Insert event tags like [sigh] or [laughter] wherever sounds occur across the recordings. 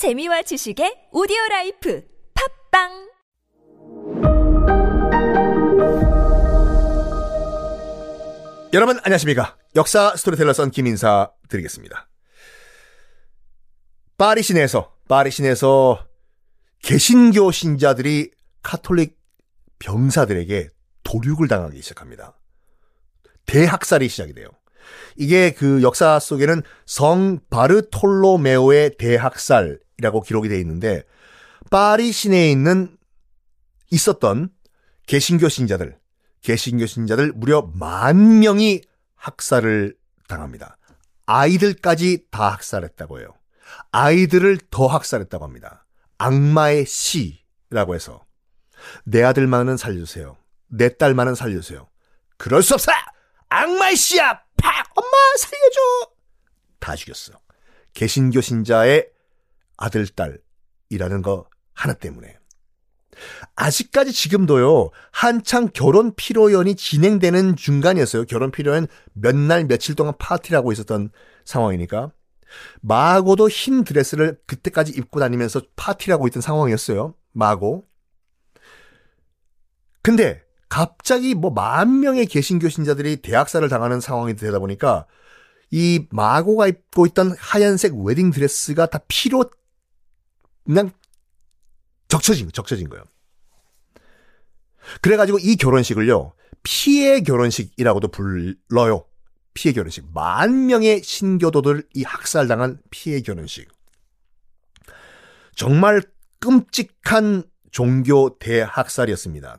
재미와 지식의 오디오 라이프 팟빵! 여러분 안녕하십니까? 역사 스토리텔러 선 김인사 드리겠습니다. 파리 시내에서 파리 시내에서 개신교 신자들이 카톨릭 병사들에게 도륙을 당하기 시작합니다. 대학살이 시작이 돼요. 이게 그 역사 속에는 성 바르톨로메오의 대학살이라 고 기록이 되어 있는데 파리 시내에 있는 있었던 개신교 신자들 개신교 신자들 무려 만 명이 학살을 당합니다. 아이들까지 다 학살했다고 해요. 아이들을 더 학살했다고 합니다. 악마의 씨라고 해서 내 아들만은 살려주세요. 내 딸만은 살려주세요. 그럴 수 없어! 악마의 씨야! 팍! 엄마 살려줘! 다 죽였어. 개신교 신자의 아들, 딸이라는 거 하나 때문에. 아직까지 지금도요, 한창 결혼 피로연이 진행되는 중간이었어요. 결혼 피로연 몇 날, 며칠 동안 파티를 하고 있었던 상황이니까. 마고도 흰 드레스를 그때까지 입고 다니면서 파티를 하고 있던 상황이었어요. 마고. 근데 갑자기 뭐 만 명의 개신교 신자들이 대학살을 당하는 상황이 되다 보니까 이 마고가 입고 있던 하얀색 웨딩 드레스가 다 피로 그냥 적쳐진 적쳐진 거예요. 그래가지고 이 결혼식을요 피해 결혼식이라고도 불러요. 피해 결혼식 만 명의 신교도들 이 학살당한 피해 결혼식. 정말 끔찍한 종교 대학살이었습니다.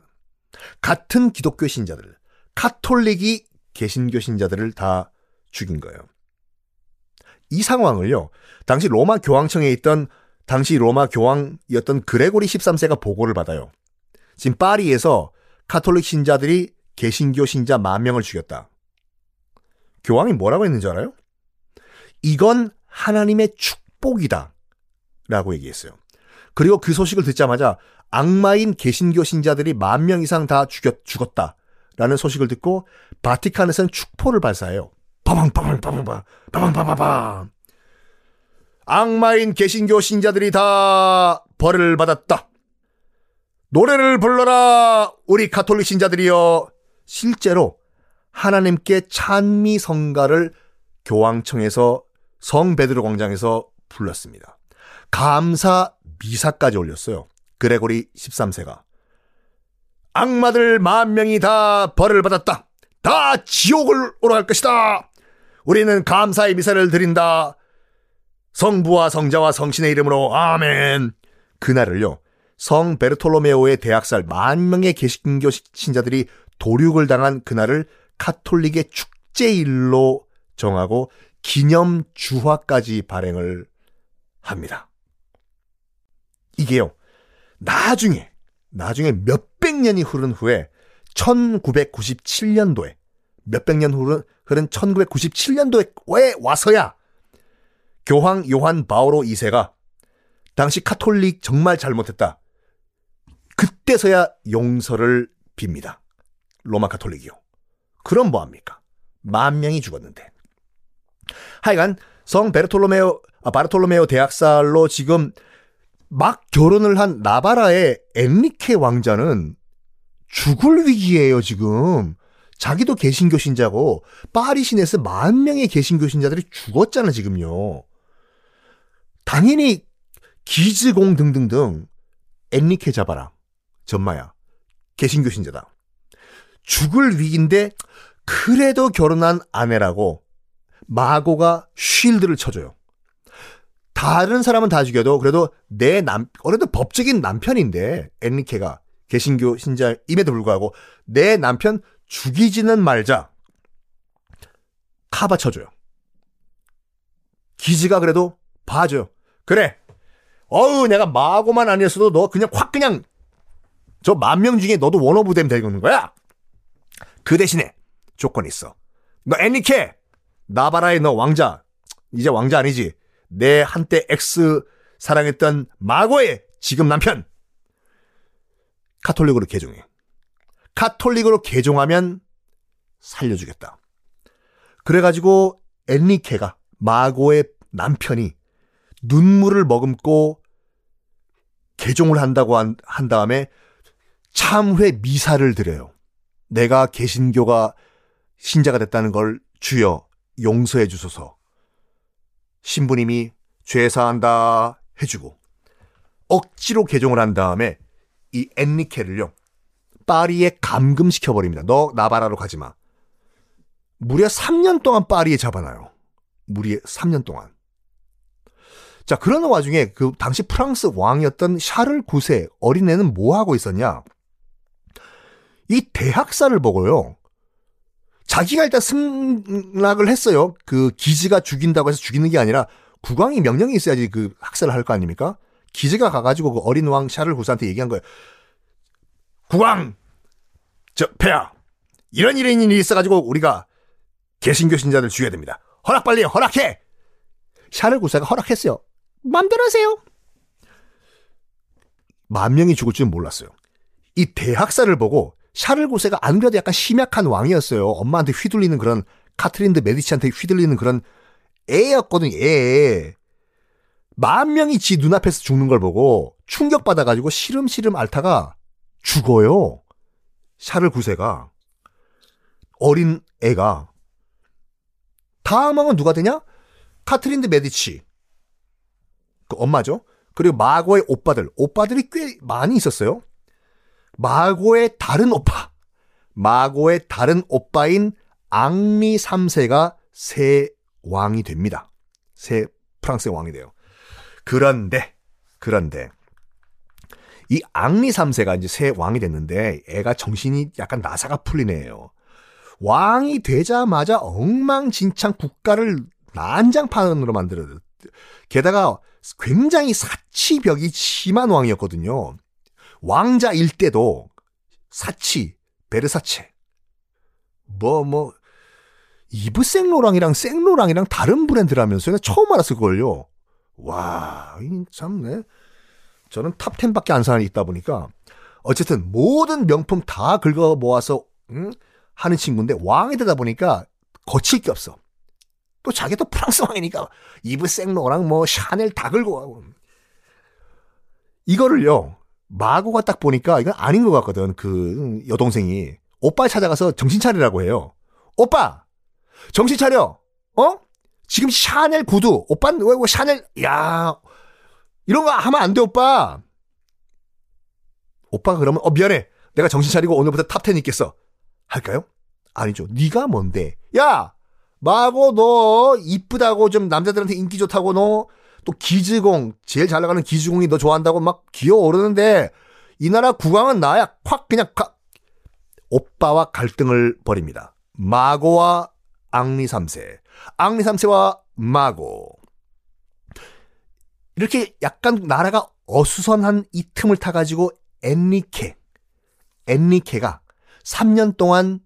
같은 기독교 신자들, 카톨릭이 개신교 신자들을 다 죽인 거예요. 이 상황을요, 당시 로마 교황청에 있던 당시 로마 교황이었던 그레고리 13세가 보고를 받아요. 지금 파리에서 카톨릭 신자들이 개신교 신자 만 명을 죽였다. 교황이 뭐라고 했는지 알아요? 이건 하나님의 축복이다. 라고 얘기했어요. 그리고 그 소식을 듣자마자 악마인 개신교 신자들이 만 명 이상 다 죽였, 죽었다. 라는 소식을 듣고 바티칸에서는 축포를 발사해요. 빠방빠방빠방빠 빠방빠방빠 악마인 개신교 신자들이 다 벌을 받았다. 노래를 불러라 우리 가톨릭 신자들이여 실제로 하나님께 찬미 성가를 교황청에서 성 베드로 광장에서 불렀습니다. 감사 미사까지 올렸어요. 그레고리 13세가. 악마들 만 명이 다 벌을 받았다. 다 지옥을 오러 갈 것이다. 우리는 감사의 미사를 드린다. 성부와 성자와 성신의 이름으로 아멘. 그날을요. 성 베르톨로메오의 대학살 만 명의 개신교 신자들이 도륙을 당한 그날을 카톨릭의 축제일로 정하고 기념 주화까지 발행을 합니다. 이게요. 나중에 나중에 몇백 년이 흐른 후에 1997년도에 몇백 년 흐른, 흐른 1997년도에 와서야 교황 요한 바오로 2세가 당시 카톨릭 정말 잘못했다. 그때서야 용서를 빕니다. 로마 카톨릭이요. 그럼 뭐합니까? 만 명이 죽었는데. 하여간 성 베르톨로메오 아, 바르톨로메오 대학살로 지금 막 결혼을 한 나바라의 엔리케 왕자는 죽을 위기예요, 지금. 자기도 개신교 신자고 파리 시내에서 만 명의 개신교 신자들이 죽었잖아, 지금요. 당연히 기즈공 등등등 엔리케 잡아라. 전마야. 개신교 신자다. 죽을 위기인데 그래도 결혼한 아내라고 마고가 쉴드를 쳐줘요. 다른 사람은 다 죽여도 그래도 내 남, 그래도 법적인 남편인데 엔리케가 개신교 신자임에도 불구하고 내 남편 죽이지는 말자. 카바 쳐줘요. 기즈가 그래도 봐줘요. 그래. 어우, 내가 마고만 아니었어도 너 그냥 확 그냥 저 만 명 중에 너도 one of 되면 되는 거야. 그 대신에 조건 있어. 너 앙리 드 나바라의 너 왕자 이제 왕자 아니지. 내 한때 ex 사랑했던 마고의 지금 남편 카톨릭으로 개종해. 카톨릭으로 개종하면 살려주겠다. 그래가지고 엔리케가 마고의 남편이 눈물을 머금고 개종을 한다고 한, 한 다음에 참회 미사를 드려요. 내가 개신교가 신자가 됐다는 걸 주여 용서해 주소서. 신부님이 죄사한다 해주고 억지로 개종을 한 다음에 이 엔리케를요 파리에 감금시켜 버립니다. 너 나바라로 가지 마. 무려 3년 동안 파리에 잡아놔요. 무려 3년 동안. 자, 그러는 와중에 그 당시 프랑스 왕이었던 샤를 9세 어린애는 뭐 하고 있었냐? 이 대학살을 보고요. 자기가 일단 승낙을 했어요. 그 기지가 죽인다고 해서 죽이는 게 아니라 국왕이 명령이 있어야지 그 학살을 할 거 아닙니까? 기지가 가가지고 그 어린 왕 샤를 9세한테 얘기한 거예요. 국왕! 저, 폐하! 이런 이런 일이 있어가지고 우리가 개신교 신자들 죽여야 됩니다. 허락 빨리 허락해! 샤를 9세가 허락했어요. 맘대로 하세요. 만 명이 죽을 줄은 몰랐어요. 이 대학살을 보고 샤를 9세가 안 그래도 약간 심약한 왕이었어요. 엄마한테 휘둘리는 그런 카트린드 메디치한테 휘둘리는 그런 애였거든, 애. 만 명이 지 눈앞에서 죽는 걸 보고 충격받아가지고 시름시름 앓다가 죽어요. 샤를 9세가. 어린 애가. 다음 왕은 누가 되냐? 카트린드 메디치. 그 엄마죠. 그리고 마고의 오빠들. 오빠들이 꽤 많이 있었어요. 마고의 다른 오빠. 마고의 다른 오빠인 앙리 3세가 새 왕이 됩니다. 새 프랑스 왕이 돼요. 그런데, 그런데, 이 앙리 3세가 이제 새 왕이 됐는데 애가 정신이 약간 나사가 애예요. 왕이 되자마자 엉망진창 국가를 난장판으로 만들어요. 게다가 굉장히 사치벽이 심한 왕이었거든요. 왕자일 때도 사치, 베르사체, 뭐, 뭐, 이브 생로랑이랑 생로랑이랑 다른 브랜드라면서요. 처음 알았을걸요. 와, 참, 네. 저는 탑 10밖에 안 사는 있다 보니까 어쨌든 모든 명품 다 긁어 모아서 응? 하는 친구인데 왕이 되다 보니까 거칠 게 없어. 또 자기 또 프랑스 왕이니까 이브 생로랑 뭐 샤넬 다 긁고 가고. 이거를요 마고가 딱 보니까 이건 아닌 것 같거든. 그 여동생이 오빠 찾아가서 정신 차리라고 해요. 오빠 정신 차려. 어? 지금 샤넬 구두. 오빠는 왜, 왜 샤넬 야 이런 거 하면 안 돼, 오빠. 오빠가 그러면 어 미안해. 내가 정신 차리고 오늘부터 탑10 있겠어. 할까요? 아니죠. 네가 뭔데? 야, 마고 너 이쁘다고 좀 남자들한테 인기 좋다고 너 또 기즈공 제일 잘 나가는 기즈공이 너 좋아한다고 막 기어 오르는데 이 나라 국왕은 나야 확 그냥 가. 오빠와 갈등을 벌입니다. 마고와 앙리 3세, 앙리 3세와 마고. 이렇게 약간 나라가 어수선한 이 틈을 타가지고 엔리케, 엔리케가 3년 동안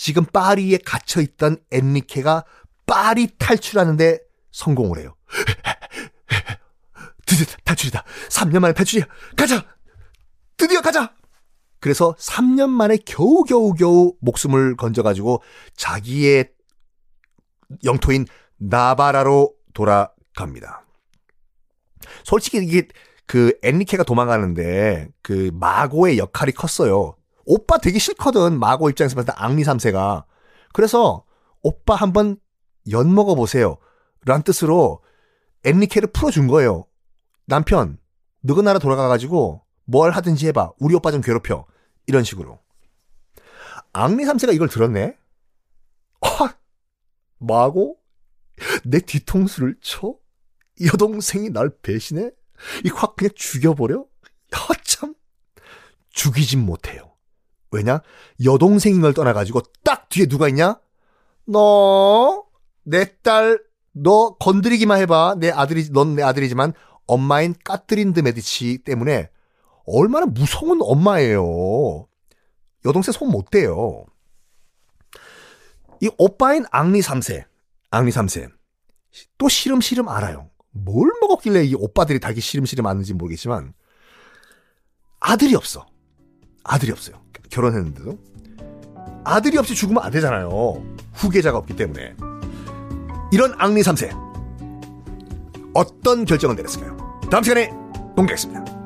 지금 파리에 갇혀 있던 엔리케가 파리 탈출하는데 성공을 해요. [laughs] 드디어 탈출이다. 3년 만에 탈출이야. 가자! 드디어 가자! 그래서 3년 만에 겨우겨우겨우 목숨을 건져가지고 자기의 영토인 나바라로 돌아갑니다. 솔직히 이게 그 엔리케가 도망가는데 그 마고의 역할이 컸어요. 오빠 되게 싫거든. 마고 입장에서 봤을 때 앙리 3세가. 그래서 오빠 한번 연 먹어 보세요. 란 뜻으로 엔리케를 풀어준 거예요. 남편, 너그 나라 돌아가가지고 뭘 하든지 해봐. 우리 오빠 좀 괴롭혀. 이런 식으로. 앙리 3세가 이걸 들었네? 아, 마고? 내 뒤통수를 쳐? 여동생이 날 배신해? 이 확 그냥 죽여버려? 허참 죽이진 못해요. 왜냐? 여동생인 걸 떠나가지고 딱 뒤에 누가 있냐? 너, 내 딸, 너 건드리기만 해봐. 내 아들이, 넌 내 아들이지만 엄마인 까트린드 메디치 때문에 얼마나 무서운 엄마예요. 여동생 손 못 대요. 이 오빠인 앙리 3세, 앙리 3세. 또 시름시름 알아요. 뭘 먹었길래 이 오빠들이 닭이 시름시름 아는지 모르겠지만 아들이 없어. 아들이 없어요. 결혼했는데도 아들이 없이 죽으면 안 되잖아요. 후계자가 없기 때문에 이런 앙리 3세 어떤 결정을 내렸을까요? 다음 시간에 공개하겠습니다.